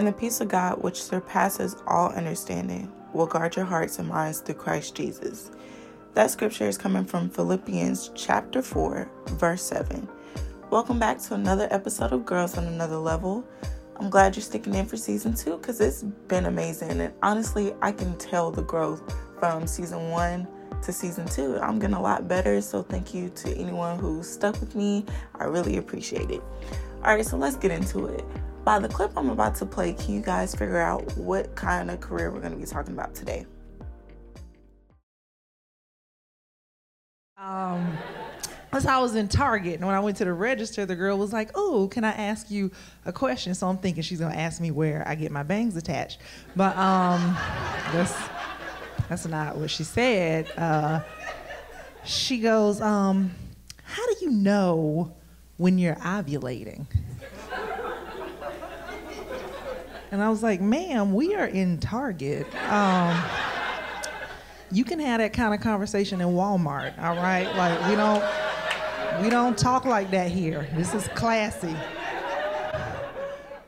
And the peace of God, which surpasses all understanding, will guard your hearts and minds through Christ Jesus. That scripture is coming from Philippians chapter 4, verse 7. Welcome back to another episode of Girls on Another Level. I'm glad you're sticking in for season two because it's been amazing. And honestly, I can tell the growth from season one to season two. I'm getting a lot better. So thank you to anyone who stuck with me. I really appreciate it. All right, so let's get into it. By the clip I'm about to play, can you guys figure out what kind of career we're going to be talking about today? Um, how I was in Target, and when I went to the register, the girl was like, "Oh, can I ask you a question?" So I'm thinking she's gonna ask me where I get my bangs attached, but um, that's that's not what she said. Uh, she goes, um, "How do you know when you're ovulating?" And I was like, "Ma'am, we are in Target." Um, you can have that kind of conversation in Walmart, all right? Like we don't we don't talk like that here. This is classy.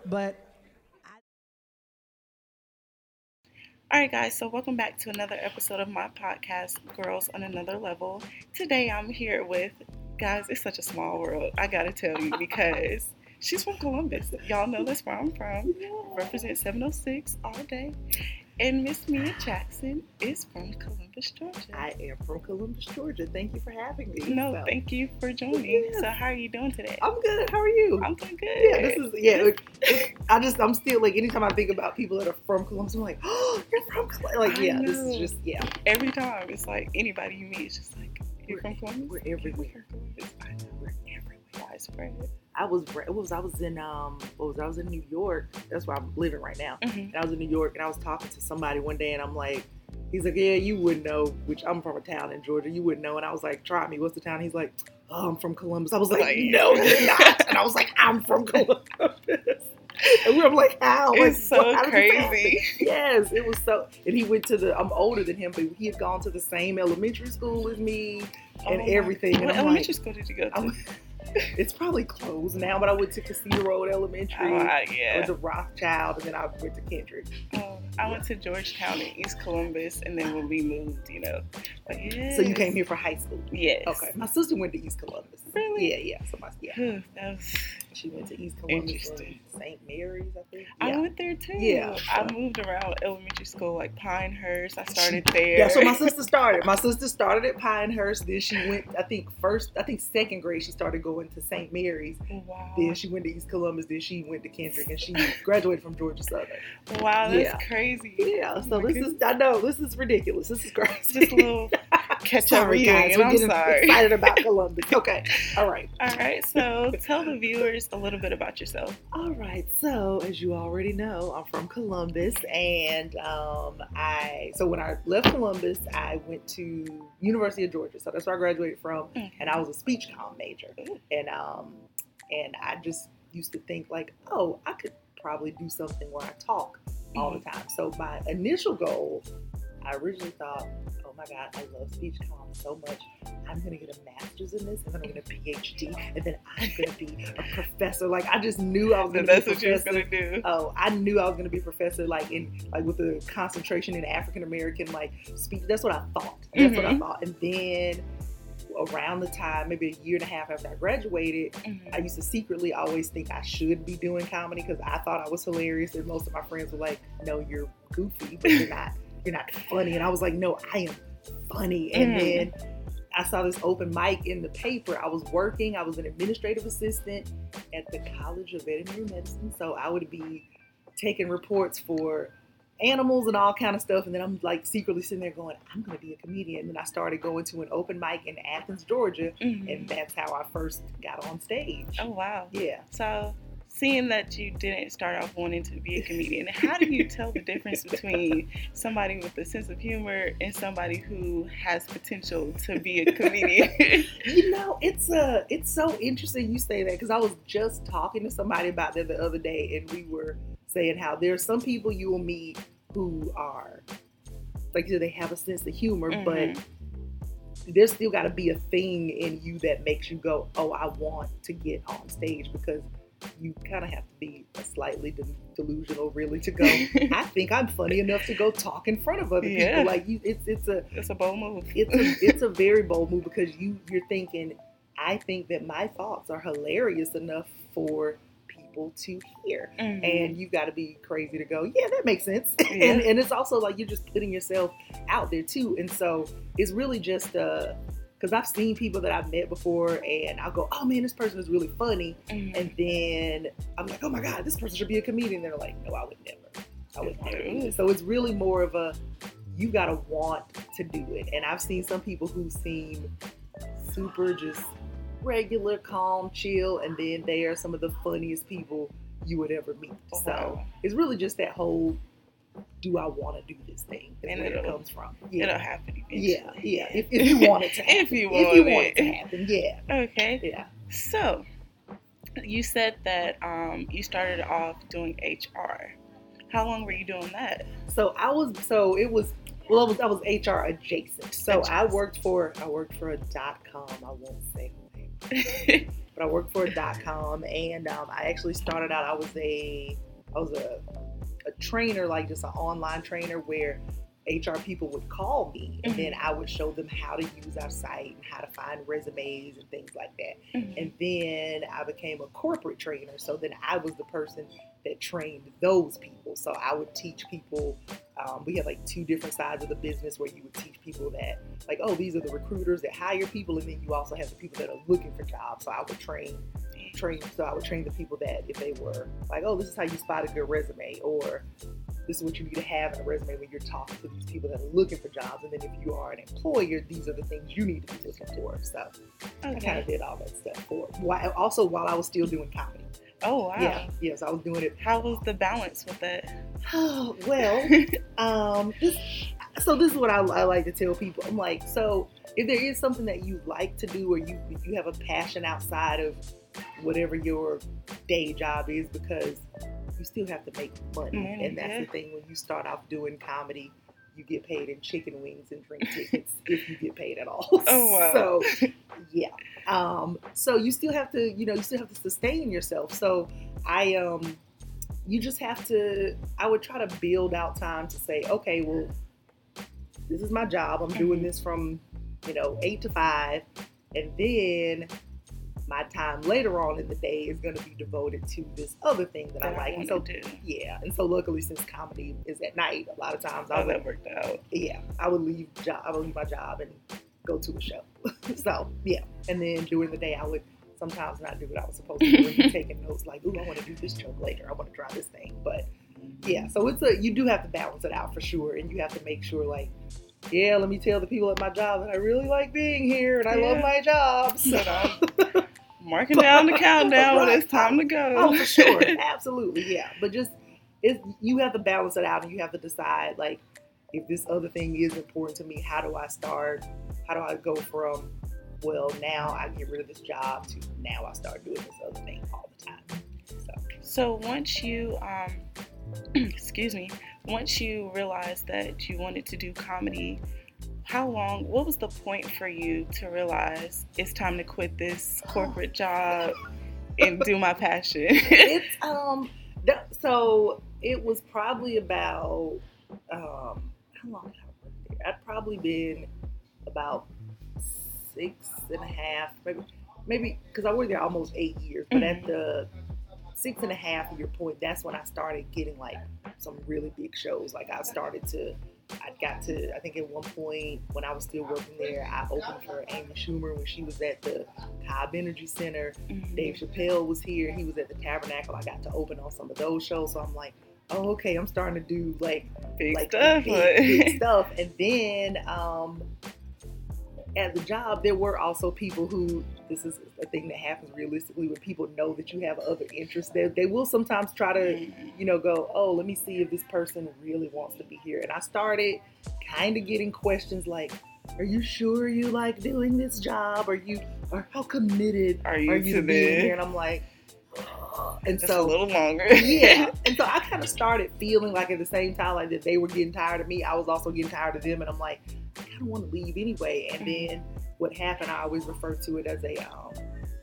But All right, guys, so welcome back to another episode of my podcast, Girls on Another Level. Today I'm here with, guys, it's such a small world, I gotta tell you, because she's from Columbus. Y'all know that's where I'm from. Represent 706 all day. And Miss Mia Jackson is from Columbus, Georgia. I am from Columbus, Georgia. Thank you for having me. No, So, thank you for joining. Yeah. So, how are you doing today? I'm good. How are you? I'm doing good. yeah, this is yeah. it- it- I just I'm still like anytime I think about people that are from Columbus, I'm like, oh, you're from Columbus. Like I yeah, this is just yeah. Every time, it's like anybody you meet, it's just like, you're We're- from Columbus? we're everywhere. Columbus. I know. We're everywhere. Widespread. I was what was I was in um what was I was in New York. That's where I'm living right now. Mm-hmm. And I was in New York and I was talking to somebody one day and I'm like, he's like, yeah, you wouldn't know. Which I'm from a town in Georgia. You wouldn't know. And I was like, try me. What's the town? He's like, oh, I'm from Columbus. I was like, no, you're not. And I was like, I'm from Columbus. And we were like, how? Like, It's so how did this happen? crazy. Yes, it was so. And he went to the. I'm older than him, but he had gone to the same elementary school as me and Oh everything. And What I'm elementary like, school did you go to? It's probably closed now, but I went to Casino Road Elementary. Oh, I- I yeah. went to Rothschild, and then I went to Kendrick. Um, I went to Georgetown in East Columbus, and then when we moved, you know. But yeah. So you came here for high school. Yes. Okay, my sister went to East Columbus. Really? Yeah, yeah. So my yeah, that was, she went to East Columbus and St. Mary's, I think. I went there too. Yeah. I moved around elementary school, like Pinehurst. I started there. Yeah, so my sister started. My sister started at Pinehurst. Then she went, I think, first, I think second grade, she started going to St. Mary's. Oh, wow. Then she went to East Columbus. Then she went to Kendrick, and she graduated from Georgia Southern. Wow, that's Yeah. crazy. Yeah, Oh so my this is, I know, this is ridiculous. This is crazy. Just a little catch up sorry, reunion. guys. We're I'm getting sorry. excited about Columbus. Okay, all right. All right, so tell the viewers a little bit about yourself. All right, so as you already know, I'm from Columbus, and um, I so when I left Columbus, I went to University of Georgia, so that's where I graduated from, and I was a speech comm major, and um, and I just used to think like, oh, I could probably do something where I talk all the time. So my initial goal, I originally thought, oh my God, I love speech comm so much. I'm gonna get a master's in this, and then I'm gonna get a PhD, and then I'm gonna be a professor. Like I just knew I was gonna That's be a what you was professor. gonna do. Oh, I knew I was gonna be a professor, like in like with a concentration in African American like speech. That's what I thought. That's what I Mhm. thought. And then around the time, maybe a year and a half after I graduated, Mhm. I used to secretly always think I should be doing comedy because I thought I was hilarious, and most of my friends were like, "No, you're goofy, but you're not. You're not funny." And I was like, "No, I am funny." And Mhm. then I saw this open mic in the paper. I was working. I was an administrative assistant at the College of Veterinary Medicine, so I would be taking reports for animals and all kind of stuff. And then I'm like secretly sitting there going, "I'm going to be a comedian." And then I started going to an open mic in Athens, Georgia, Mhm. and that's how I first got on stage. Oh wow. Yeah. So, seeing that you didn't start off wanting to be a comedian, how do you tell the difference between somebody with a sense of humor and somebody who has potential to be a comedian? You know, it's uh it's so interesting you say that because I was just talking to somebody about that the other day, and we were saying how there are some people you will meet who are like you said, they have a sense of humor, Mhm. but there's still got to be a thing in you that makes you go, "Oh, I want to get on stage," because you kind of have to be slightly delusional, really, to go. I think I'm funny enough to go talk in front of other Yeah. people. Like you, it's it's a It's a bold move. it's a, it's a very bold move because you you're thinking I think that my thoughts are hilarious enough for people to hear Mhm. and you've got to be crazy to go yeah that makes sense Yeah. and, and it's also like you're just putting yourself out there too and so it's really just uh because I've seen people that I've met before and I'll go oh man this person is really funny. Mhm. and then I'm like oh my god this person should be a comedian. They're like no I would never. I would never. So it's really more of a you gotta want to do it. And I've seen some people who seem super just regular, calm, chill, and then they are some of the funniest people you would ever meet. So it's really just that whole do I want to do this thing? Is And where it comes from. It'll Yeah. happen Yeah, eventually. yeah. If, if you want it to happen. If you if want you want it to happen, yeah. Okay. Yeah. So, you said that um, you started off doing HR. How long were you doing that? So I was so it was well I was I was HR adjacent. So I worked for I worked for a dot com, I won't say who but I worked for a dot com, and um, I actually started out. I was a I was a, a trainer, like just an online trainer, where HR people would call me, and then I would show them how to use our site and how to find resumes and things like that. Mhm. And then I became a corporate trainer, so then I was the person that trained those people. So I would teach people. Um, we had like two different sides of the business where you would teach people that, like, oh, these are the recruiters that hire people, and then you also have the people that are looking for jobs. So I would train, train. So I would train the people that if they were like, oh, this is how you spot a good resume, or this is what you need to have in a resume when you're talking to these people that are looking for jobs. And then if you are an employer, these are the things you need to be looking for. So I kind of did all that stuff for. While, also while I was still doing comedy. Oh wow. Yeah, yes, I was doing it How was the balance with that? Oh, well, um, this, so this is what I, I like to tell people. I'm like, so if there is something that you like to do, or you you have a passion outside of whatever your day job is, because you still have to make money, and that's the thing when you start off doing comedy. You get paid in chicken wings and drink tickets if you get paid at all. Oh, wow. So, yeah. Um, so you still have to, you know, you still have to sustain yourself. So I um you just have to i would try to build out time to say okay well this is my job i'm doing Mhm. this from you know eight to five and then my time later on in the day is going to be devoted to this other thing that, That i like. And wanna so do. yeah and so luckily since comedy is at night a lot of times i Oh, would that worked out. yeah i would leave job i would leave my job and go to a show. So yeah and then during the day i would sometimes not do what i was supposed to do and taking notes like ooh i want to do this joke later. I want to try this thing. But yeah so it's a you do have to balance it out for sure and you have to make sure like yeah let me tell the people at my job that i really like being here and i love my job. So So, Marking down the countdown when it's time to go. oh for sure. Absolutely yeah. But just it's you have to balance it out and you have to decide like if this other thing is important to me how do i start? How do i go from well now i get rid of this job to now i start doing this other thing all the time. So. So once you, um, excuse me, once you realized that you wanted to do comedy, how long? What was the point for you to realize it's time to quit this corporate job and do my passion? it's um so it was probably about um how long did I work there? I'd probably been about six and a half, maybe maybe because I worked there almost eight years, but at Mhm. the six and a half year point, that's when I started getting like some really big shows. Like I started to I got to I think at one point when I was still working there, I opened for Amy Schumer when she was at the Cobb Energy Center. Mhm. Dave Chappelle was here. He was at the Tabernacle. I got to open on some of those shows. So I'm like, oh, okay, I'm starting to do like Big like stuff. big, big stuff. And then um, at the job, there were also people who this is a thing that happens realistically when people know that you have other interests. They, they will sometimes try to you know, go, oh, let me see if this person really wants to be here. And I started kind of getting questions like, are you sure you like doing this job? Are you, or how committed Are you are you to being this? here? And I'm like, "Ugh." and Just a little longer. yeah. And so I kind of started feeling like at the same time, like that they were getting tired of me. I was also getting tired of them. And I'm like, I kind of want to leave anyway. And Mhm. then what happened, I always refer to it as a, um,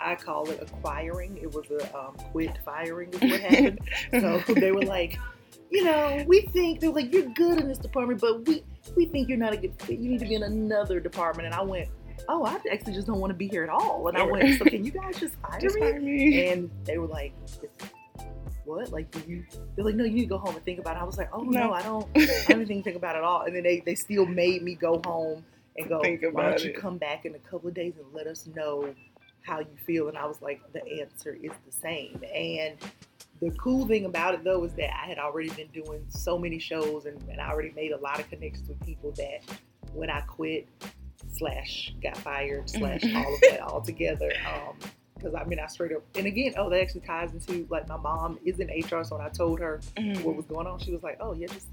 I call it acquiring. It was a um, quit firing is what happened. so they were like, you know, we think they're like, you're good in this department, but we we think you're not a good fit. You need to be in another department. And I went, oh, I actually just don't want to be here at all. And I went, so can you guys just fire Just me? And they were like, what? Like, do you? They're like, no, you need to go home and think about it. I was like, oh no, No. I don't. I don't even think about it at all. And then they they still made me go home and go. Think Why don't you it." come back in a couple of days and let us know how you feel? And I was like, the answer is the same. And the cool thing about it though is that I had already been doing so many shows and, and I already made a lot of connections with people that when I quit slash got fired slash all of that all together. Um, because I mean I straight up and again, oh that actually ties into like my mom is in HR, so when I told her Mhm. what was going on, she was like, Oh yeah, just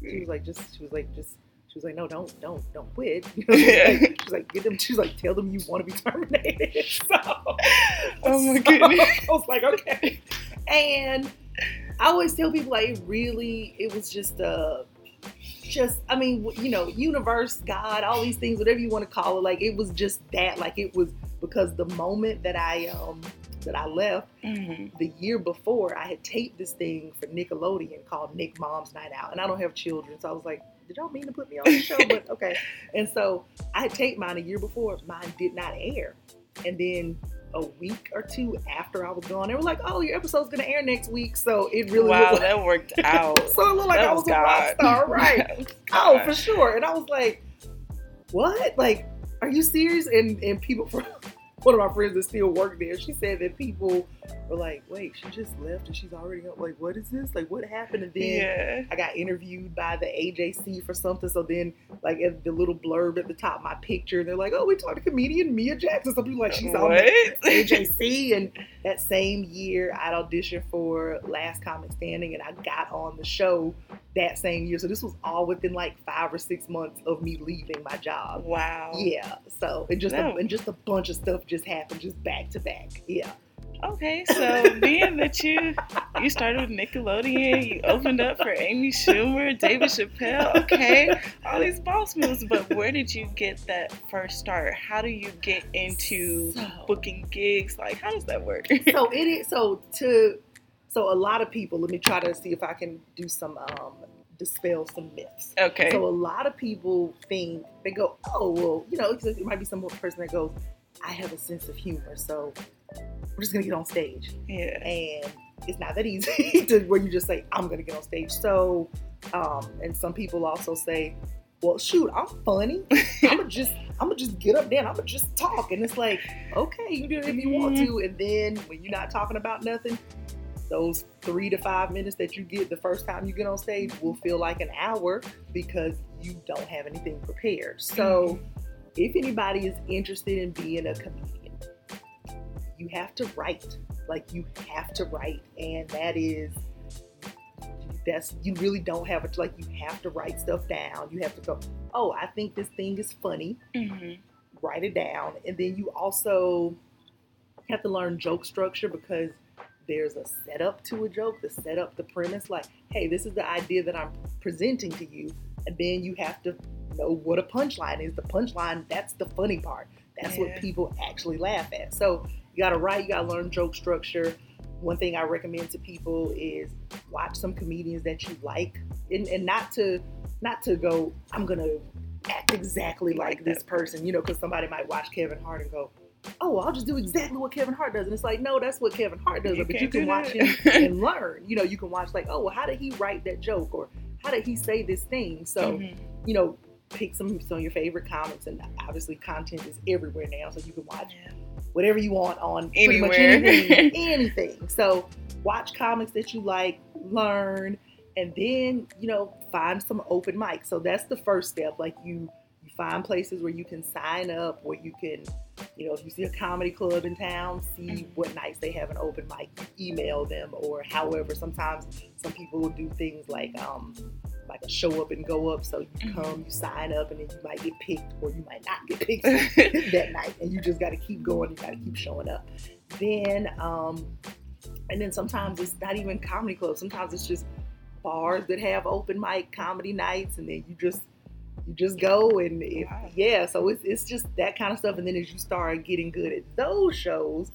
she was like just she was like just she was like, No, don't don't don't quit. You know, Yeah. like, she was like, get them she was like, tell them you want to be terminated. So Oh my so goodness. I was like, okay. And I always tell people like it really it was just uh just I mean, you know, universe, God, all these things, whatever you want to call it, like it was just that. Like it was because the moment that I um that I left Mhm. the year before I had taped this thing for Nickelodeon called Nick Mom's Night Out. And I don't have children, so I was like, did y'all mean to put me on the show? But okay. And so I taped mine a year before, mine did not air. And then a week or two after I was gone, they were like, oh, your episode's gonna air next week. So it really wow, like, that worked out. so it looked like That I was a rock star, right? Oh, for sure. And I was like, what? Like, are you serious? And and people from one of my friends that still work there, she said that people were like, wait, she just left and she's already up. Like, what is this? Like, what happened? And then Yeah. I got interviewed by the AJC for something. So then, like, at the little blurb at the top my picture, they're like, oh, we talked to comedian Mia Jackson. Some people like, she's on the AJC. And that same year, I'd auditioned for Last Comic Standing, and I got on the show that same year. So this was all within like five or six months of me leaving my job. Wow. Yeah. So and just a, and just a bunch of stuff just happened, just back to back. Yeah. Okay, so being that you you started with Nickelodeon, you opened up for Amy Schumer, David Chappelle, okay, all these boss moves, but where did you get that first start? How do you get into So- booking gigs? Like, how does that work? so it is so to so a lot of people. Let me try to see if I can do some um dispel some myths. okay. So a lot of people think they go, oh well, you know, it might be some person that goes, I have a sense of humor, so we're just gonna get on stage, yeah. and it's not that easy to where you just say I'm gonna get on stage. So, um, and some people also say, well, shoot, I'm funny. I'm gonna just I'm gonna just get up there and I'm gonna just talk, and it's like, okay, you do it if you want to, and then when you're not talking about nothing. Those three to five minutes that you get the first time you get on stage will feel like an hour because you don't have anything prepared. So, if anybody is interested in being a comedian, you have to write. Like you have to write, and that is that's you really don't have it. Like you have to write stuff down. You have to go. Oh, I think this thing is funny. Mhm. Write it down, and then you also have to learn joke structure because there's a setup to a joke. The setup, the premise. Like, hey, this is the idea that I'm presenting to you, and then you have to know what a punchline is. The punchline, that's the funny part. That's Yeah. what people actually laugh at. So you gotta write, you gotta learn joke structure. One thing I recommend to people is watch some comedians that you like and, and not to not to go, I'm gonna act exactly like, this person, you know, because somebody might watch Kevin Hart and go, Oh, I'll just do exactly what Kevin Hart does. And it's like, no, that's what Kevin Hart does. You but you can watch him and learn. You know, you can watch like, oh, well, how did he write that joke? Or how did he say this thing? So, Mhm. you know, pick some some of your favorite comics, and obviously content is everywhere now, so you can watch whatever you want on pretty much Anywhere. anything. anything. So watch comics that you like, learn, and then you know find some open mics. So that's the first step. Like you find places where you can sign up, where you can, you know, if you see a comedy club in town, see what nights they have an open mic. Email them, or however. Sometimes some people will do things like um like a show up and go up. So you Mhm. come, you sign up, and then you might get picked, or you might not get picked that night, and you just got to keep going. You got to keep showing up. Then, um, and then sometimes it's not even comedy clubs. Sometimes it's just bars that have open mic comedy nights, and then you just you just go and if, Wow. yeah, so it's it's just that kind of stuff. And then as you start getting good at those shows,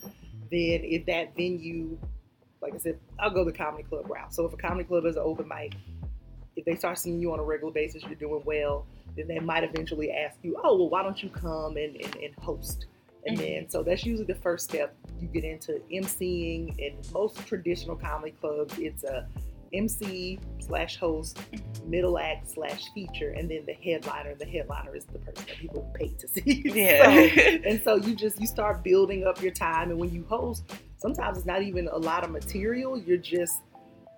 then if that venue, like I said, I'll go the comedy club route. So if a comedy club is an open mic, if they start seeing you on a regular basis, you're doing well, then they might eventually ask you, oh well, why don't you come and, and, and host? And Mhm. then so that's usually the first step. You get into emceeing. In most traditional comedy clubs, it's a MC slash host, middle act slash feature, and then the headliner. The headliner is the person that people pay to see. Yeah. So- and so you just you start building up your time, and when you host, sometimes it's not even a lot of material. You're just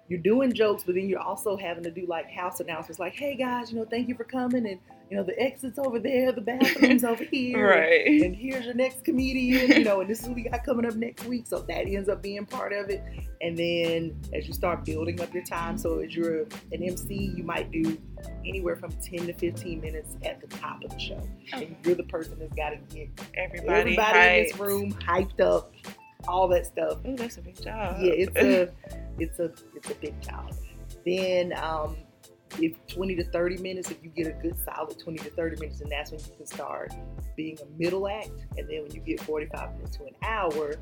you're doing jokes, but then you're also having to do like house announcements, like, "Hey guys, you know, thank you for coming, and you know, the exits over there, the bathrooms over here, right. and here's your next comedian, you know, and this is what we got coming up next week. So that ends up being part of it. And then as you start building up your time, so as you're an MC, you might do anywhere from 10 to 15 minutes at the top of the show. And you're the person that's got to get Everybody, everybody in this room hyped up, all that stuff. Ooh, that's a big job. Yeah, it's a it's a it's a big job. Then um if 20 to 30 minutes, if you get a good solid 20 to 30 minutes, and that's when you can start being a middle act. And then when you get 45 minutes to an hour,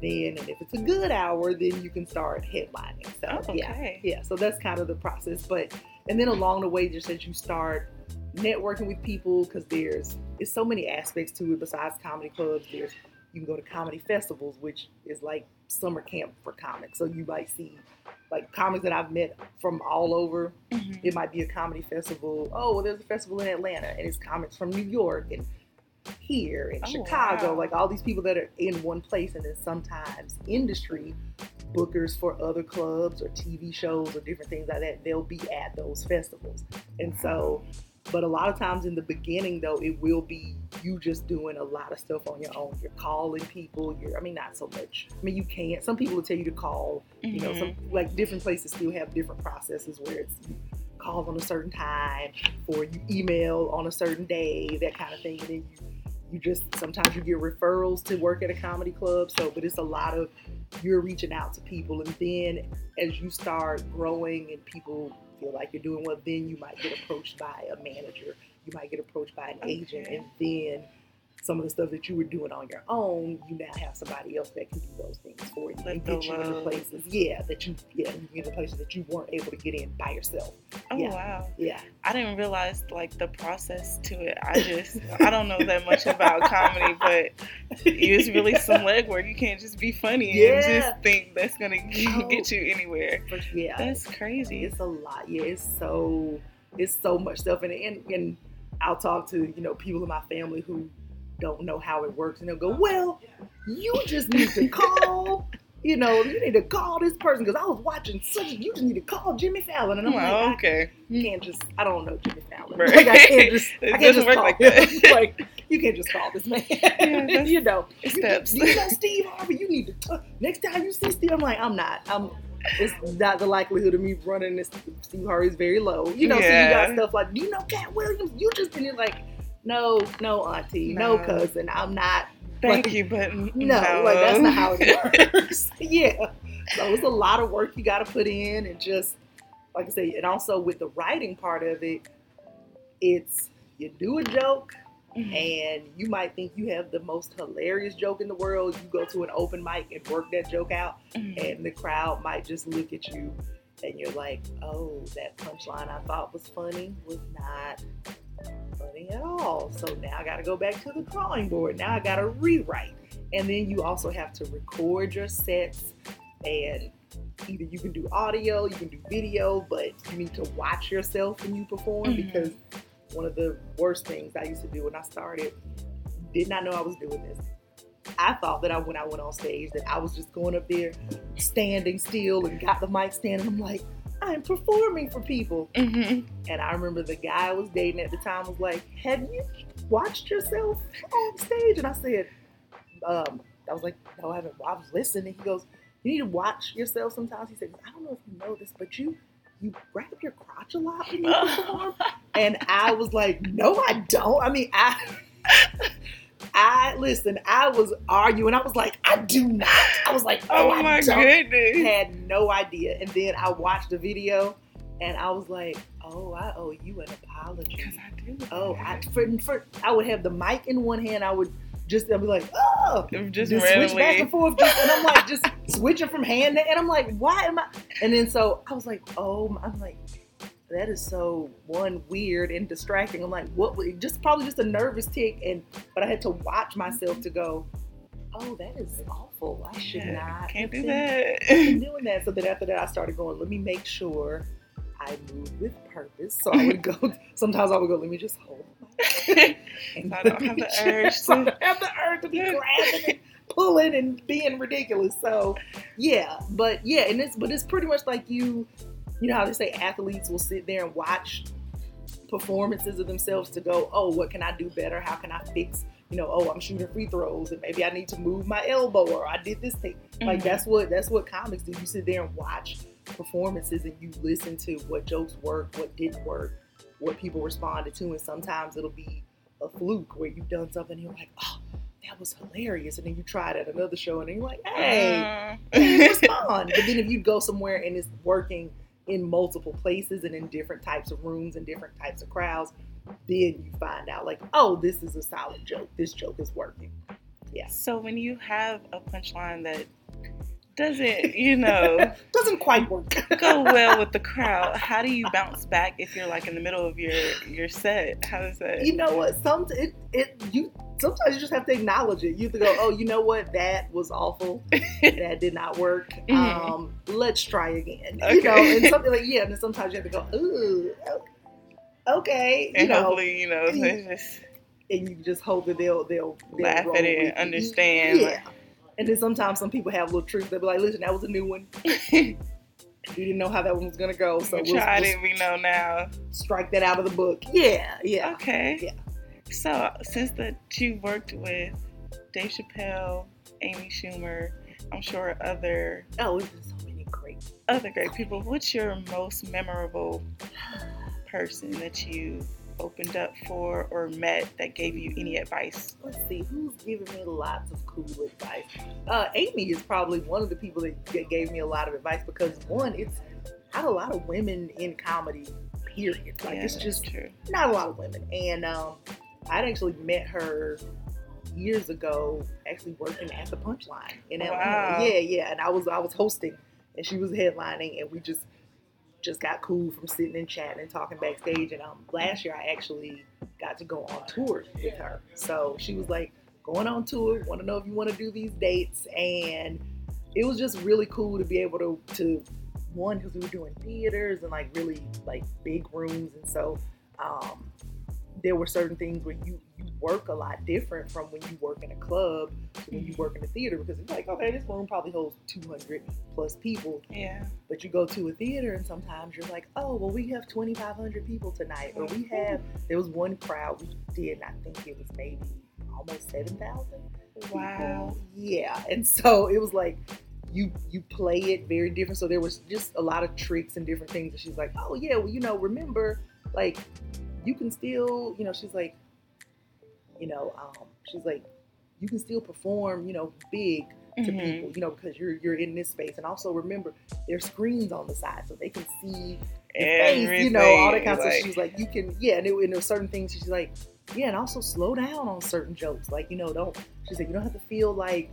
then and if it's a good hour, then you can start headlining. So Oh, yeah, yeah. So that's kind of the process. But and then along the way, just as you start networking with people, because there's it's so many aspects to it besides comedy clubs. There's you can go to comedy festivals, which is like summer camp for comics. So you might see like comics that I've met from all over. Mhm. It might be a comedy festival. Oh, well, there's a festival in Atlanta, and it's comics from New York and here in Oh, Chicago. wow. Like all these people that are in one place, and then sometimes industry bookers for other clubs or TV shows or different things like that. They'll be at those festivals, and so. But a lot of times in the beginning, though, it will be you just doing a lot of stuff on your own. You're calling people. You're, I mean, not so much. I mean, you can't. Some people will tell you to call you know, some Mhm. like different places still have different processes where it's call on a certain time or you email on a certain day, that kind of thing. And then you you just sometimes you get referrals to work at a comedy club. So, but it's a lot of you're reaching out to people, and then as you start growing and people feel like you're doing well, then you might get approached by a manager. You might get approached by an agent, and then some of the stuff that you were doing on your own, you now have somebody else that can do those things for you Let and get you into places. Yeah, that you yeah, you get into places that you weren't able to get in by yourself. Oh Yeah. wow. Yeah. I didn't realize like the process to it. I just I don't know that much about comedy, but it's really some legwork. You can't just be funny and just think that's gonna get you anywhere. But yeah, That's crazy. it's a lot. Yeah, it's so it's so much stuff, and and, and I'll talk to you know people in my family who don't know how it works, and they'll go, "Well, you just need to call." You know, you need to call this person because I was watching such. You just need to call Jimmy Fallon, and I'm like, oh, I okay. can't just. I don't know Jimmy Fallon. Right. Like, I can't just. It I can't doesn't just work call like him. that. like you can't just call this man. that's- you know, it's you, steps. You know Steve Harvey? You need to. Talk. Next time you see Steve, I'm like, I'm not. I'm. It's not the likelihood of me running this. Steve Harvey is very low. You know, so you got stuff like, you know Katt Williams? You just been like, no, no, auntie, no, No. cousin. I'm not. Thank like, you, but No, like that's not how it works. yeah. So it's a lot of work you got to put in, and just like I say, and also with the writing part of it, it's you do a joke, Mhm. and you might think you have the most hilarious joke in the world. You go to an open mic and work that joke out, Mhm. and the crowd might just look at you, and you're like, "Oh, that punchline I thought was funny was not funny at all." So now I got to go back to the drawing board. Now I got to rewrite, and then you also have to record your sets, and either you can do audio, you can do video, but you need to watch yourself when you perform Mhm. because one of the worst things I used to do when I started, did not know I was doing this. I thought that I, when I went on stage, that I was just going up there, standing still, and got the mic stand, and I'm like, I'm performing for people. Mhm. And I remember the guy I was dating at the time was like, Have you watched yourself on stage? And I said, um, I was like, No, I haven't. I was listening. He goes, You need to watch yourself sometimes. He said, I don't know if you know this, but you you grab your crotch a lot when you perform. and I was like, No, I don't. I mean, I I listen, I was arguing. I was like, I do not. I was like, Oh, Oh I my don't goodness. had no idea. And then I watched the video and I was like, Oh, I owe you an apology. Because I do. Oh, I for, for I would have the mic in one hand. I would just I'd be like, oh, just, just switch back and forth, just, and I'm like just switching from hand to, and I'm like, why am I? And then so I was like, oh, I'm like, that is so one weird and distracting. I'm like, what? Would just probably just a nervous tic, and but I had to watch myself to go, oh, that is awful. I should Yeah, not. Can't do that. doing that. So then after that, I started going, let me make sure I move with purpose. So I would go, sometimes I would go, let me just hold. and So I don't have the urge So I have the urge to be grabbing and pulling and being ridiculous. So yeah, but yeah, and it's, but it's pretty much like you, you know how they say athletes will sit there and watch performances of themselves to go, oh, what can I do better? How can I fix? You know, oh, I'm shooting free throws, and maybe I need to move my elbow, or I did this thing. Like Mhm. that's what that's what comics do. You sit there and watch performances, and you listen to what jokes work, what didn't work, what people responded to, and sometimes it'll be a fluke where you've done something, and you're like, oh, that was hilarious, and then you try it at another show, and then you're like, hey, didn't respond. But then if you go somewhere and it's working in multiple places and in different types of rooms and different types of crowds, then you find out like, oh, this is a solid joke. This joke is working. Yeah. So when you have a punchline that doesn't, you know, Doesn't quite work. go well with the crowd, how do you bounce back if you're like in the middle of your your set? How does that? you know what? Some it it you sometimes you just have to acknowledge it. You have to go, oh, you know what? That was awful. that did not work. Mhm. Um, let's try again. You know, and something like yeah, and then sometimes you have to go, ooh, okay, you and know, hopefully, you know, it's just and you just hope that they'll they'll, they'll laugh at it and understand. Yeah. And then sometimes some people have little tricks. They'll be like, listen, that was a new one. we didn't know how that one was gonna go, so we we'll, tried we'll it. We know now. strike that out of the book. Yeah, yeah. Okay. Yeah. So since that you worked with Dave Chappelle, Amy Schumer, I'm sure other Oh, so many great. other great people. What's your most memorable person that you opened up for or met that gave you any advice? Let's see, who's giving me lots of cool advice? Uh, Amy is probably one of the people that that gave me a lot of advice because one, it's not a lot of women in comedy. Period. Like yeah, it's just true. not a lot of women. And um, I'd actually met her years ago, actually working at the Punchline in Atlanta. Yeah, yeah. And I was I was hosting, and she was headlining, and we just just got cool from sitting and chatting and talking backstage. And um, last year I actually got to go on tour with her. So she was like, going on tour. Want to know if you want to do these dates? And it was just really cool to be able to to one because we were doing theaters and like really like big rooms, and so um, there were certain things where you you work a lot different from when you work in a club to when you mm-hmm. work in a theater because it's like okay this room probably holds 200 plus people. Yeah. but you go to a theater and sometimes you're like oh well we have 2500 people tonight or we mm-hmm. have there was one crowd we did i think it was maybe almost 7000 Wow. yeah and so it was like you you play it very different. So there was just a lot of tricks and different things and she's like oh yeah well you know remember like you can still you know she's like you know um she's like you can still perform you know big to Mhm. people you know because you're you're in this space and also remember there's screens on the side so they can see your face, you know, all that kind of Everything, stuff. She's like, you can, yeah, and, it, and there's certain things. She's like, yeah, and also slow down on certain jokes. Like, you know, don't. She's like, you don't have to feel like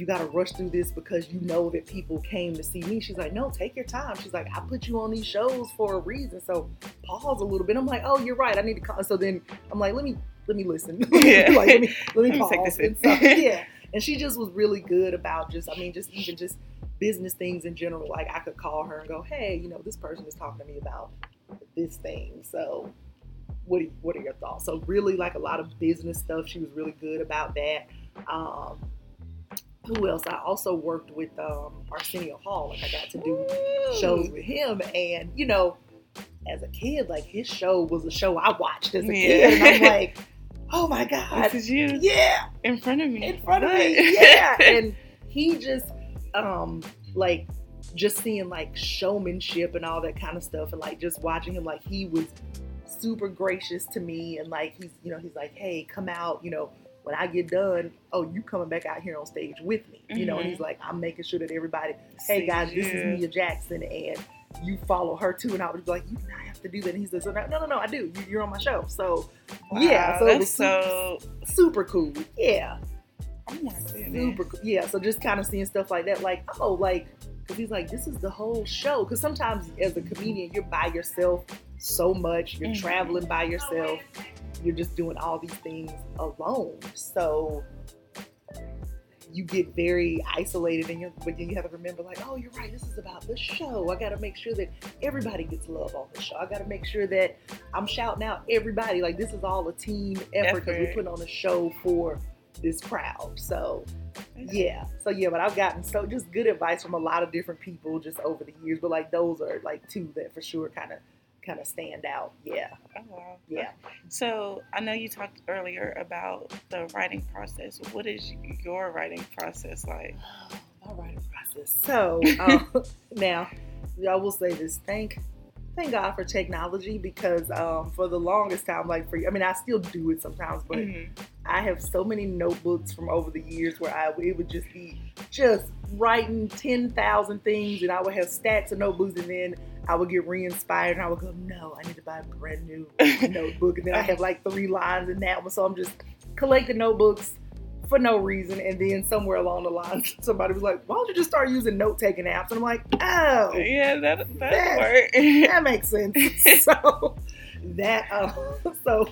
you got to rush through this because you know that people came to see me. She's like, no, take your time. She's like, I put you on these shows for a reason. So pause a little bit. I'm like, oh, you're right. I need to. Call. So then I'm like, let me let me listen. Yeah. like, let me let me Let me pause. And so, yeah. And she just was really good about just, I mean, just even just business things in general. Like I could call her and go, hey, you know, this person is talking to me about this thing. So what are, what are your thoughts? So really like a lot of business stuff. She was really good about that. Um, who else? I also worked with um, Arsenio Hall. Like I got to do shows with him, and you know, as a kid, like his show was a show I watched as a kid, and I'm like, oh my god, This is you yeah, in front of me. in front of me. Yeah. And he just um like just seeing like showmanship and all that kind of stuff and like just watching him like he was super gracious to me and like he's you know he's like hey come out you know when I get done oh you coming back out here on stage with me you know and he's like I'm making sure that everybody hey guys this is. Mia Jackson and you follow her too, and I be like, you do not have to do that. And he says, no, no, no, I do. You, you're on my show, so yeah. Wow, So it was super, so. super cool. Yeah, super cool. Yeah, so just kind of seeing stuff like that, like oh, like because he's like, this is the whole show. Because sometimes as a comedian, you're by yourself so much. You're Mhm. traveling by yourself. You're just doing all these things alone. So you get very isolated and you're but then you have to remember like oh you're right this is about the show i got to make sure that everybody gets love on the show i got to make sure that i'm shouting out everybody like this is all a team effort because we're putting on a show for this crowd so yeah so yeah but i've gotten so just good advice from a lot of different people just over the years but like those are like two that for sure kind of kind of stand out yeah Oh, wow. yeah So I know you talked earlier about the writing process. What is your writing process like? my writing process. So um, now, I will say this: thank, thank God for technology because um, for the longest time, like for I mean, I still do it sometimes, but Mhm. I have so many notebooks from over the years where I it would just be just writing ten thousand things, and I would have stacks of notebooks, and then I would get re-inspired, and I would go, no, I need to buy a brand new notebook, and then I have like three lines in that one, so I'm just collecting notebooks for no reason, and then somewhere along the line, somebody was like, why don't you just start using note-taking apps? And I'm like, oh, Yeah, that that That- that makes sense. So that uh, so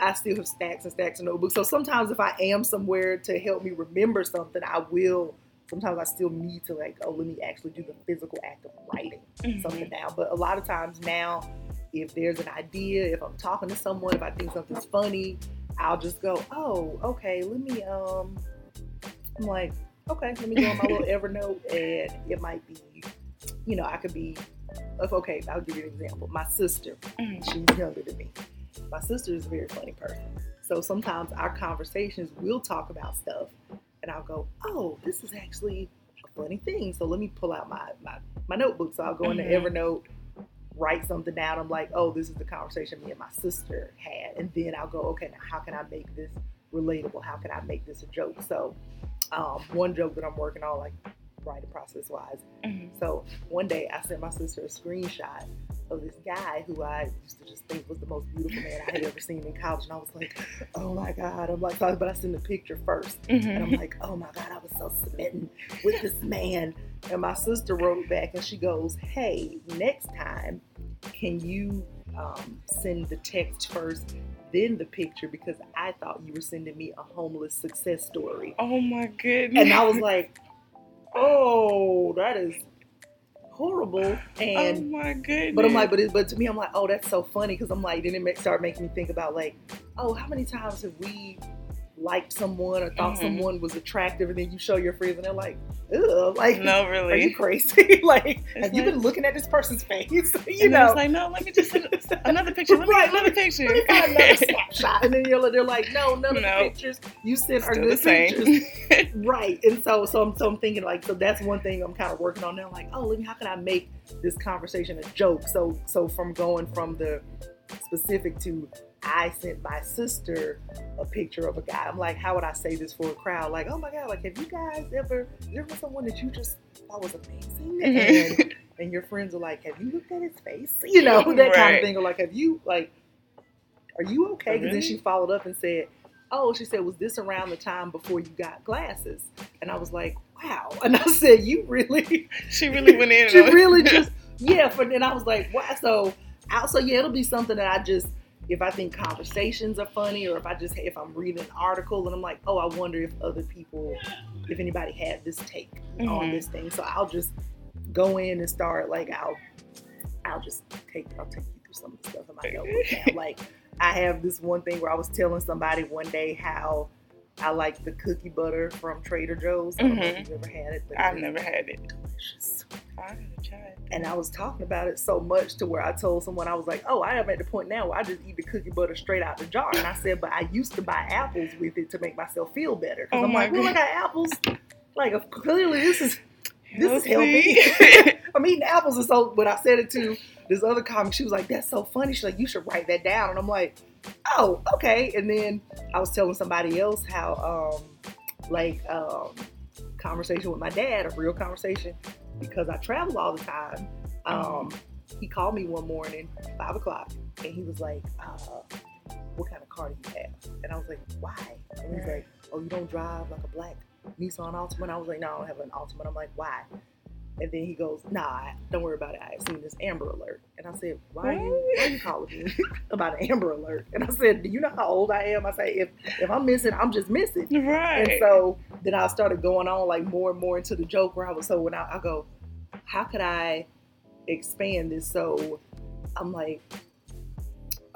I still have stacks and stacks of notebooks. So sometimes if I am somewhere to help me remember something, I will. Sometimes I still need to like, oh, let me actually do the physical act of writing something down. But a lot of times now, if there's an idea, if I'm talking to someone, if I think something's funny, I'll just go, oh, okay, let me um I'm like, okay, let me go on my little Evernote and it might be, you know, I could be okay, I'll give you an example. My sister, Mhm. she's younger than me. My sister is a very funny person. So sometimes our conversations we'll talk about stuff and I'll go, Oh, this is actually a funny thing. So let me pull out my my, my notebook. So I'll go into Mhm. Evernote, write something down. I'm like, oh, this is the conversation me and my sister had. And then I'll go, okay, now how can I make this relatable? How can I make this a joke? So um, one joke that I'm working on, like writing process wise. Mhm. So one day I sent my sister a screenshot of this guy who I used to just think was the most beautiful man I had ever seen in college. And I was like, oh my God. I'm like, but I sent the picture first. And I'm like, oh my God, I was so smitten with this man. And my sister wrote back and she goes, hey, next time, can you um, send the text first, then the picture? Because I thought you were sending me a homeless success story. Oh my goodness. And I was like, oh, that is horrible. And oh my goodness. but I'm like, but it, but to me, I'm like, oh, that's so funny because I'm like, then it make, start making me think about like, oh, how many times have we liked someone or thought Mhm. someone was attractive, and then you show your friends and they're like, ugh, like, no, really, are you crazy? like, It's have you been looking at this person's face? you know. it's like, no, let me just another picture. Let me Right, another picture. Let me find another snapshot, and then you're, they're like, no, none of No. the pictures you sent are good same. pictures. right and so so I'm, so I'm thinking like so that's one thing i'm kind of working on now like oh let me how can i make this conversation a joke so so from going from the specific to i sent my sister a picture of a guy i'm like how would i say this for a crowd like oh my god like have you guys ever there was someone that you just thought was amazing mm-hmm. and and your friends are like have you looked at his face you know that kind of thing or like have you like are you okay because then she followed up and said oh, she said, was this around the time before you got glasses? And I was like, wow. And I said, you really, she really went in. she really just, yeah. For, and I was like, wow. So, so yeah, it'll be something that I just, if I think conversations are funny, or if I just, if I'm reading an article and I'm like, oh, I wonder if other people, if anybody had this take on Mhm. this thing. So I'll just go in and start, like, I'll, I'll just take, I'll take you through some of the stuff in my notebook. Like, I have this one thing where I was telling somebody one day how I like the cookie butter from Trader Joe's. I don't know if Mhm. you've ever had it, but I've never had it. delicious. I gotta try it. And I was talking about it so much to where I told someone I was like, "Oh, I am at the point now where I just eat the cookie butter straight out the jar." And I said, "But I used to buy apples with it to make myself feel better because Oh I'm like, well, I got apples. Like, clearly this is this is Healthy. healthy. I'm eating apples, and so when I said it to this other comic, she was like, "That's so funny." She's like, "You should write that down." And I'm like, "Oh, okay." And then I was telling somebody else how, um, like, um, conversation with my dad, a real conversation, because I travel all the time. Um, he called me one morning, five o'clock, and he was like, uh, "What kind of car do you have?" And I was like, "Why?" And he's like, "Oh, you don't drive like a black Nissan Altima?" And I was like, "No, I don't have an Altima." I'm like, "Why?" And then he goes, Nah, don't worry about it. I have seen this Amber Alert. And I said, Why are you why are you calling me about an Amber Alert? And I said, Do you know how old I am? I say, if if I'm missing, I'm just missing. Right. And so then I started going on like more and more into the joke where I was so when I, I go, How could I expand this? So I'm like,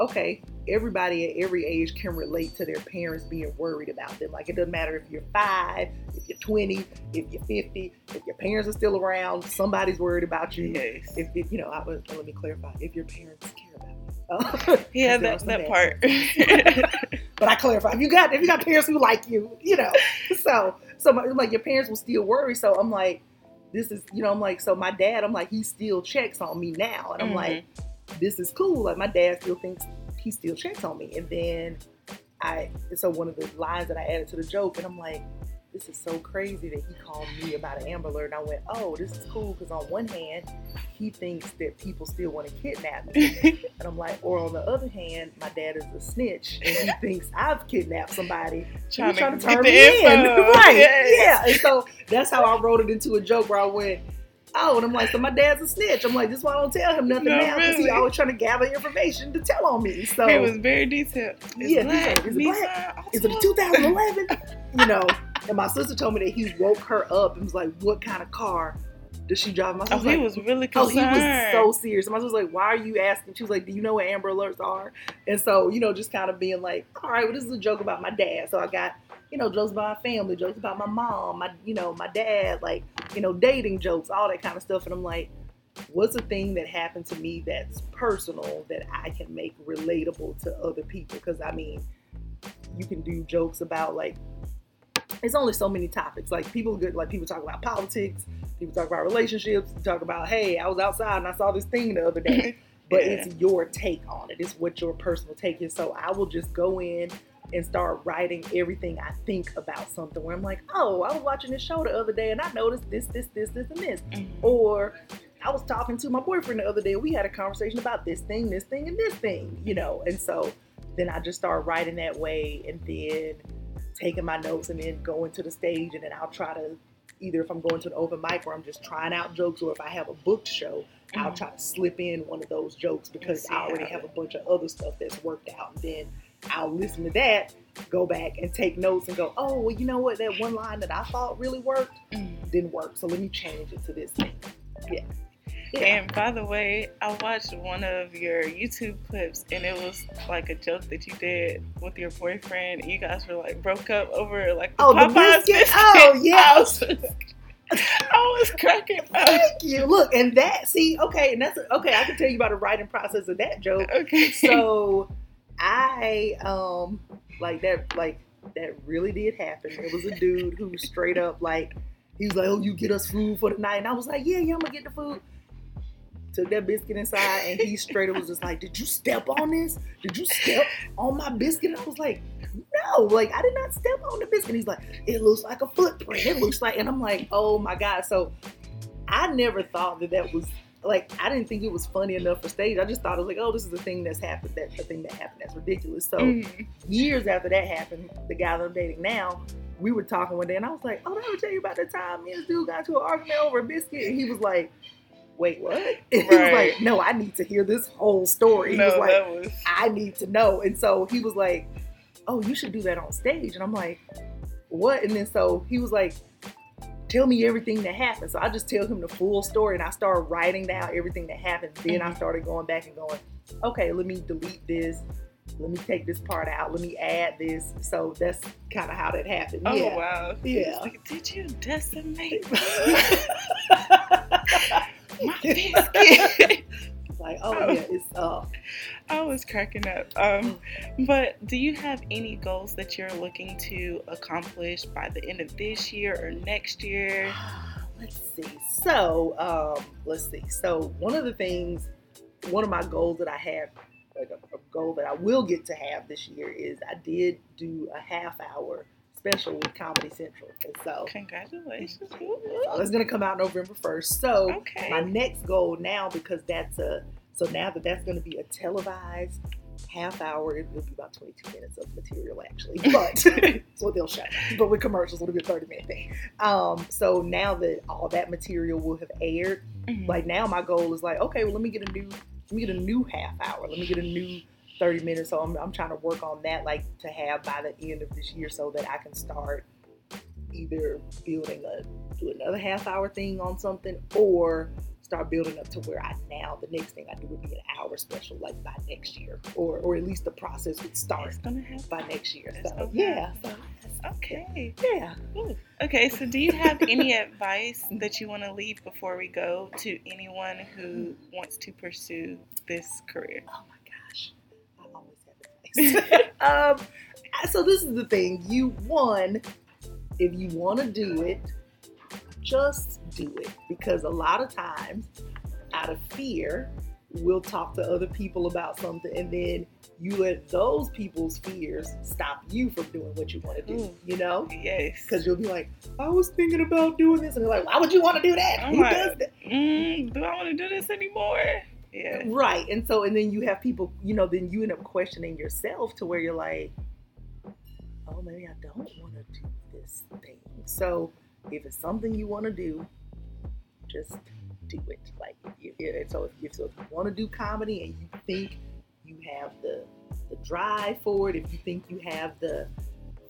okay, everybody at every age can relate to their parents being worried about them. Like it doesn't matter if you're five, if you're 20, if you're 50, if your parents are still around, somebody's worried about you. Yes. If, if you know, I, let me clarify, if your parents care about you. Uh, Yeah, that, that part. but I clarify, if you got if you got parents who like you, you know, so so my, like your parents will still worry. So I'm like, this is you know, I'm like, so my dad, I'm like, he still checks on me now, and I'm Mhm. like, this is cool. Like my dad still thinks he still checks on me, and then I so one of the lines that I added to the joke, and I'm like. This is so crazy that he called me about an Amber Alert. And I went, oh, this is cool because on one hand, he thinks that people still want to kidnap me. And I'm like, or on the other hand, my dad is a snitch and he thinks I've kidnapped somebody. trying, He's trying to, to turn me in. right. Yes. Yeah. And so that's how I wrote it into a joke where I went, Oh, and I'm like, so my dad's a snitch. I'm like, this is why I don't tell him nothing No, now because really? he always trying to gather information to tell on me. So it was very detailed. It's Yeah, he's black. like, is it black? Uh, is it a 2011? you know. And my sister told me that he woke her up and was like, What kind of car does she drive? My Oh, sister he was was really Oh, he was so serious. And my sister was like, "Why are you asking?" She was like, "Do you know what Amber Alerts are?" And so, you know, just kind of being like, "All right, well, this is a joke about my dad." So I got, you know, jokes about my family, jokes about my mom, my, you know, my dad, like, you know, dating jokes, all that kind of stuff. And I'm like, what's a thing that happened to me that's personal that I can make relatable to other people? Because I mean, you can do jokes about like. It's only so many topics. Like people get like people talk about politics, people talk about relationships, talk about, hey, I was outside and I saw this thing the other day. But Yeah. it's your take on it. It's what your personal take is. So I will just go in and start writing everything I think about something where I'm like, oh, I was watching this show the other day and I noticed this, this, this, this, and this. Mhm. Or I was talking to my boyfriend the other day. We had a conversation about this thing, this thing, and this thing, you know. And so then I just start writing that way and then taking my notes and then going to the stage and then I'll try to either if I'm going to an open mic where I'm just trying out jokes or if I have a booked show, I'll Mhm. try to slip in one of those jokes because I already have a bunch of other stuff that's worked out. And then I'll listen to that, go back and take notes and go, oh, well, you know what? That one line that I thought really worked Mhm. didn't work. So let me change it to this thing. Yeah. Yeah. And by the way, I watched one of your YouTube clips, and it was like a joke that you did with your boyfriend. You guys were like broke up over like the Oh, the Popeyes biscuit? Oh, yeah. I was, I was cracking up. Thank you. Look, and that, see, okay, and that's, okay, I can tell you about the writing process of that joke. Okay. So I, um, like that, like, that really did happen. It was a dude who straight up, like, he was like, oh, you get us food for the night. And I was like, yeah, yeah, I'm gonna get the food. Took that biscuit inside, and he straight up was just like, did you step on this? Did you step on my biscuit? And I was like, no, like I did not step on the biscuit. And He's like, it looks like a footprint. It looks like, and I'm like, oh my god. So I never thought that that was like I didn't think it was funny enough for stage. I just thought it was like, oh, this is a thing that's happened. That's a thing that happened. That's ridiculous. So Mhm. years after that happened, the guy that I'm dating now, we were talking one day, and I was like, oh, did I ever tell you about the time me and this dude got into an argument over a biscuit? And he was like. Wait, what? And he was like, no, I need to hear this whole story. He no, was like, that was. I need to know. And so he was like, Oh, you should do that on stage. And I'm like, What? And then so he was like, Tell me everything that happened. So I just tell him the full story and I started writing down everything that happened. Then I Mhm. started going back and going, Okay, let me delete this. Let me take this part out. Let me add this. So that's kind of how that happened. Oh yeah. wow! Yeah. Like, Did you decimate my biscuit? like, oh yeah, it's uh I was cracking up. Um, but do you have any goals that you're looking to accomplish by the end of this year or next year? let's see. So, um, let's see. So, one of the things, one of my goals that I have, like a, a goal that I will get to have this year is I did do a half hour special with Comedy Central, and so. Congratulations. So it's gonna come out November first. So Okay. my next goal now, because that's a so now that that's gonna be a televised half hour, it will be about 22 minutes of material actually, but it's what they'll show. But with commercials, it'll be a 30 minute thing. Um, so now that all that material will have aired, Mhm. like now my goal is like, okay, well let me get a new, let me get a new half hour, let me get a new 30 minutes. So I'm, I'm trying to work on that, like to have by the end of this year, so that I can start either building a do another half hour thing on something or start building up to where I now the next thing I do would be an hour special like by next year or or at least the process would start It's gonna happen. by next year. That's So okay. yeah, so Okay. yeah. Okay, so do you have any advice that you want to leave before we go to anyone who wants to pursue this career? Oh my gosh, I always have advice. um, so this is the thing. You one, if you want to do it, just do it because a lot of times, out of fear, we'll talk to other people about something, and then you let those people's fears stop you from doing what you want to do. Ooh. You know. Yes. Because you'll be like, I was thinking about doing this, and they're like, Why would you want to do that? I'm Who like- does that? Mm, do I want to do this anymore? Yeah. Right. And so, and then you have people, you know, then you end up questioning yourself to where you're like, oh, maybe I don't want to do this thing. So, if it's something you want to do, just do it. Like, so, if, so if you want to do comedy and you think you have the, the drive for it, if you think you have the,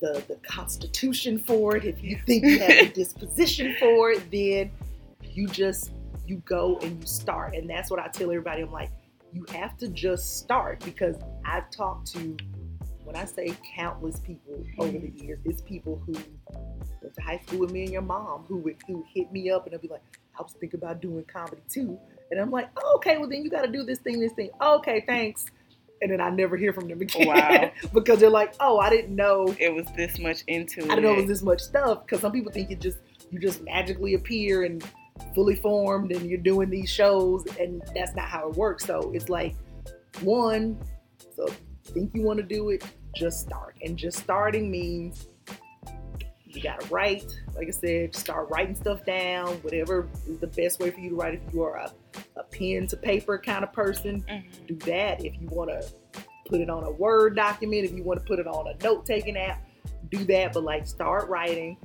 the, the constitution for it, if you think you have the disposition for it, then you just you go and you start. And that's what I tell everybody. I'm like, you have to just start because I've talked to, when I say countless people over the years, it's people who went to high school with me and your mom who would who hit me up and they'll be like, I was thinking about doing comedy too. And I'm like, oh, okay, well then you got to do this thing, this thing. okay, thanks. And then I never hear from them again Wow. because they're like, oh, I didn't know It was this much into it. I didn't know it was this much stuff because some people think you just you just magically appear and fully formed and you're doing these shows and that's not how it works. So it's like one, so think you want to do it, just start. And just starting means you gotta write. Like I said, start writing stuff down, whatever is the best way for you to write. If you are a, a pen to paper kind of person, Mhm. do that. If you want to put it on a Word document, if you want to put it on a note taking app, do that. But like start writing,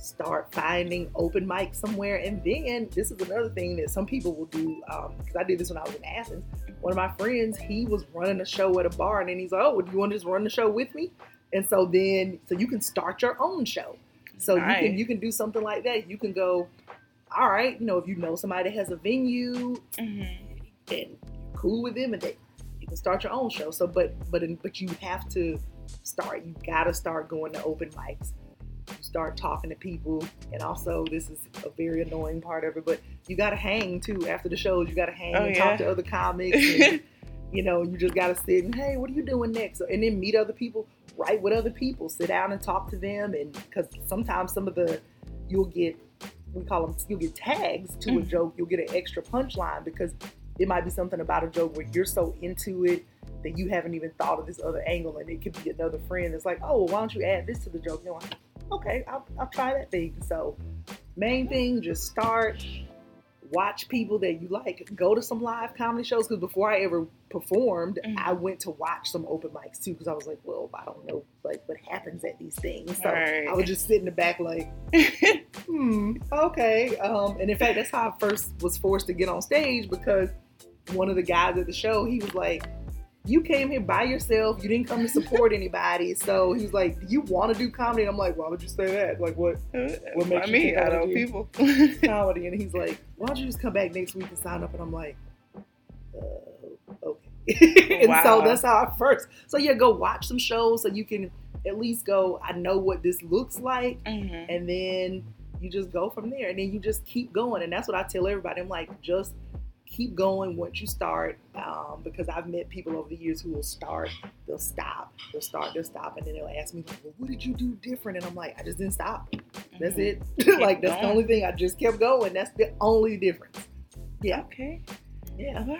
start finding open mic somewhere. And then this is another thing that some people will do because I did this when I was in Athens. One of my friends, he was running a show at a bar and then he's like, oh, do you want to just run the show with me? And so then, so you can start your own show. So you can you can do something like that. You can go, all right, you know, if you know somebody that has a venue, Mhm. and cool with them and they you can start your own show so but but but you have to start you gotta start going to open mics you start talking to people. And also this is a very annoying part of it but you gotta hang too after the shows. You gotta hang Oh, and yeah. talk to other comics and, you know you just gotta sit and hey what are you doing next? And then meet other people write with other people sit down and talk to them. And because sometimes some of the you'll get we call them you'll get tags to a Mhm. joke. You'll get an extra punchline because it might be something about a joke where you're so into it that you haven't even thought of this other angle. And it could be another friend that's like oh well, why don't you add this to the joke? You know okay I'll, I'll try that thing so main thing just start watch people that you like go to some live comedy shows because before i ever performed Mhm. i went to watch some open mics too because i was like well i don't know like what happens at these things so Right. i would just sit in the back like hmm, okay. Um, and in fact, that's how I first was forced to get on stage because one of the guys at the show, he was like, you came here by yourself. You didn't come to support anybody. So he was like, do you want to do comedy? And I'm like, why would you say that? Like, what What makes I you mean, I would do- people. comedy? And he's like, why don't you just come back next week and sign up? And I'm like, uh, okay. and so that's how I first. So yeah, go watch some shows so you can at least go, I know what this looks like Mhm. and then you just go from there and then you just keep going and that's what i tell everybody i'm like just keep going once you start um, because i've met people over the years who will start they'll stop they'll start they'll stop and then they'll ask me well, what did you do different and i'm like i just didn't stop that's Mhm. it like that's the only thing i just kept going that's the only difference yeah Okay. yeah Wow.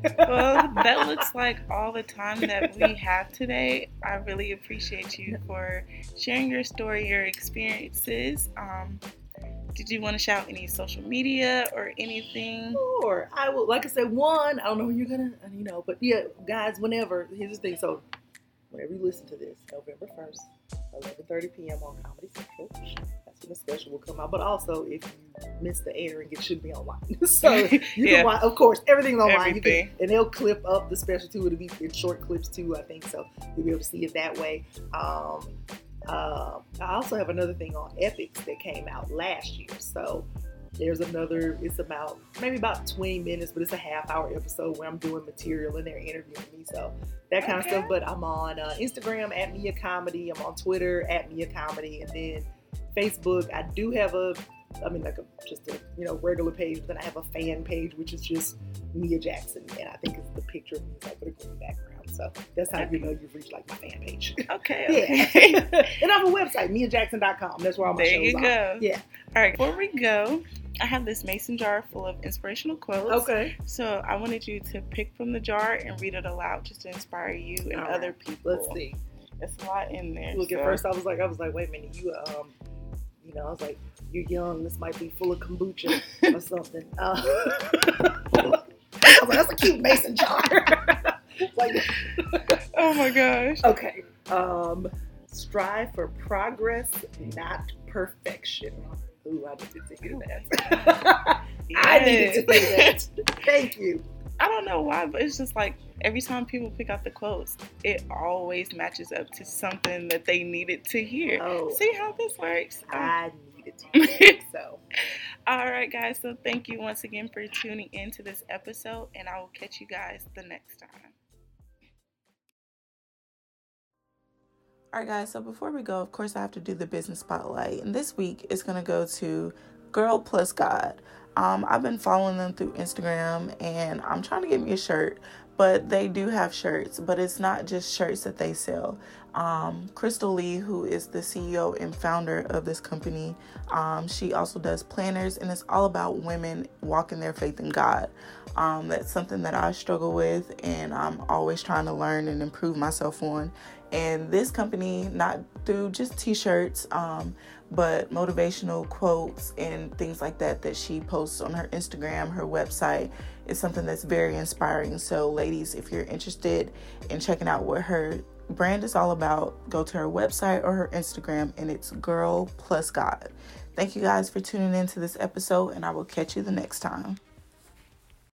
well, that looks like all the time that we have today. I really appreciate you for sharing your story, your experiences. Um, did you want to shout any social media or anything? Sure. I will. Like I said, one. I don't know when you're gonna, you know, but yeah, guys. Whenever here's the thing. So, whenever you listen to this, November first, 11:30 p.m. on Comedy Central. That's when the special will come out. But also, if you miss the air and it should be online, so you Yeah. can watch. Of course, everything's online. Everything. can, and they'll clip up the special too. It'll be in short clips too. I think so. You'll be able to see it that way. Um, uh, I also have another thing on Epix that came out last year. So there's another. It's about maybe about 20 minutes, but it's a half hour episode where I'm doing material and they're interviewing me. So that kind Okay. of stuff. But I'm on uh, Instagram at Mia Comedy. I'm on Twitter at Mia Comedy, and then Facebook. I do have a. I mean, like a just a you know regular page, but then I have a fan page, which is just Mia Jackson, and I think it's the picture of me like with a green background. So that's how you know you've reached like my fan page. Okay, Yeah. okay. and I have a website, miajackson.com. That's where all my there shows you are. go. Yeah. All right, before we go, I have this mason jar full of inspirational quotes. Okay. So I wanted you to pick from the jar and read it aloud just to inspire you and All right. other people. Let's see. It's a lot in there. Look, at first I was like, I was like, wait a minute, you um, you know, I was like, you're young. This might be full of kombucha or something. Uh, I was like, that's a cute mason jar. Like, Oh my gosh. okay. Um, strive for progress, not perfection. Ooh, I needed to hear that. I needed to hear Yes. that. Thank you. I don't know why, but it's just like every time people pick out the quotes, it always matches up to something that they needed to hear. Oh, See how this works? I needed to hear it. So, All right, guys. So thank you once again for tuning in to this episode, and I will catch you guys the next time. All right, guys. So before we go, of course, I have to do the business spotlight, and this week is gonna go to Girl Plus God. Um, I've been following them through Instagram, and I'm trying to get me a shirt. But they do have shirts, but it's not just shirts that they sell. Um, Crystal Lee, who is the CEO and founder of this company, um, she also does planners, and it's all about women walking their faith in God. Um, that's something that I struggle with, and I'm always trying to learn and improve myself on. And this company, not through just t shirts, um, but motivational quotes and things like that that she posts on her Instagram, her website, is something that's very inspiring. So, ladies, if you're interested in checking out what her brand is all about, go to her website or her Instagram, and it's Girl Plus God. Thank you guys for tuning in to this episode, and I will catch you the next time.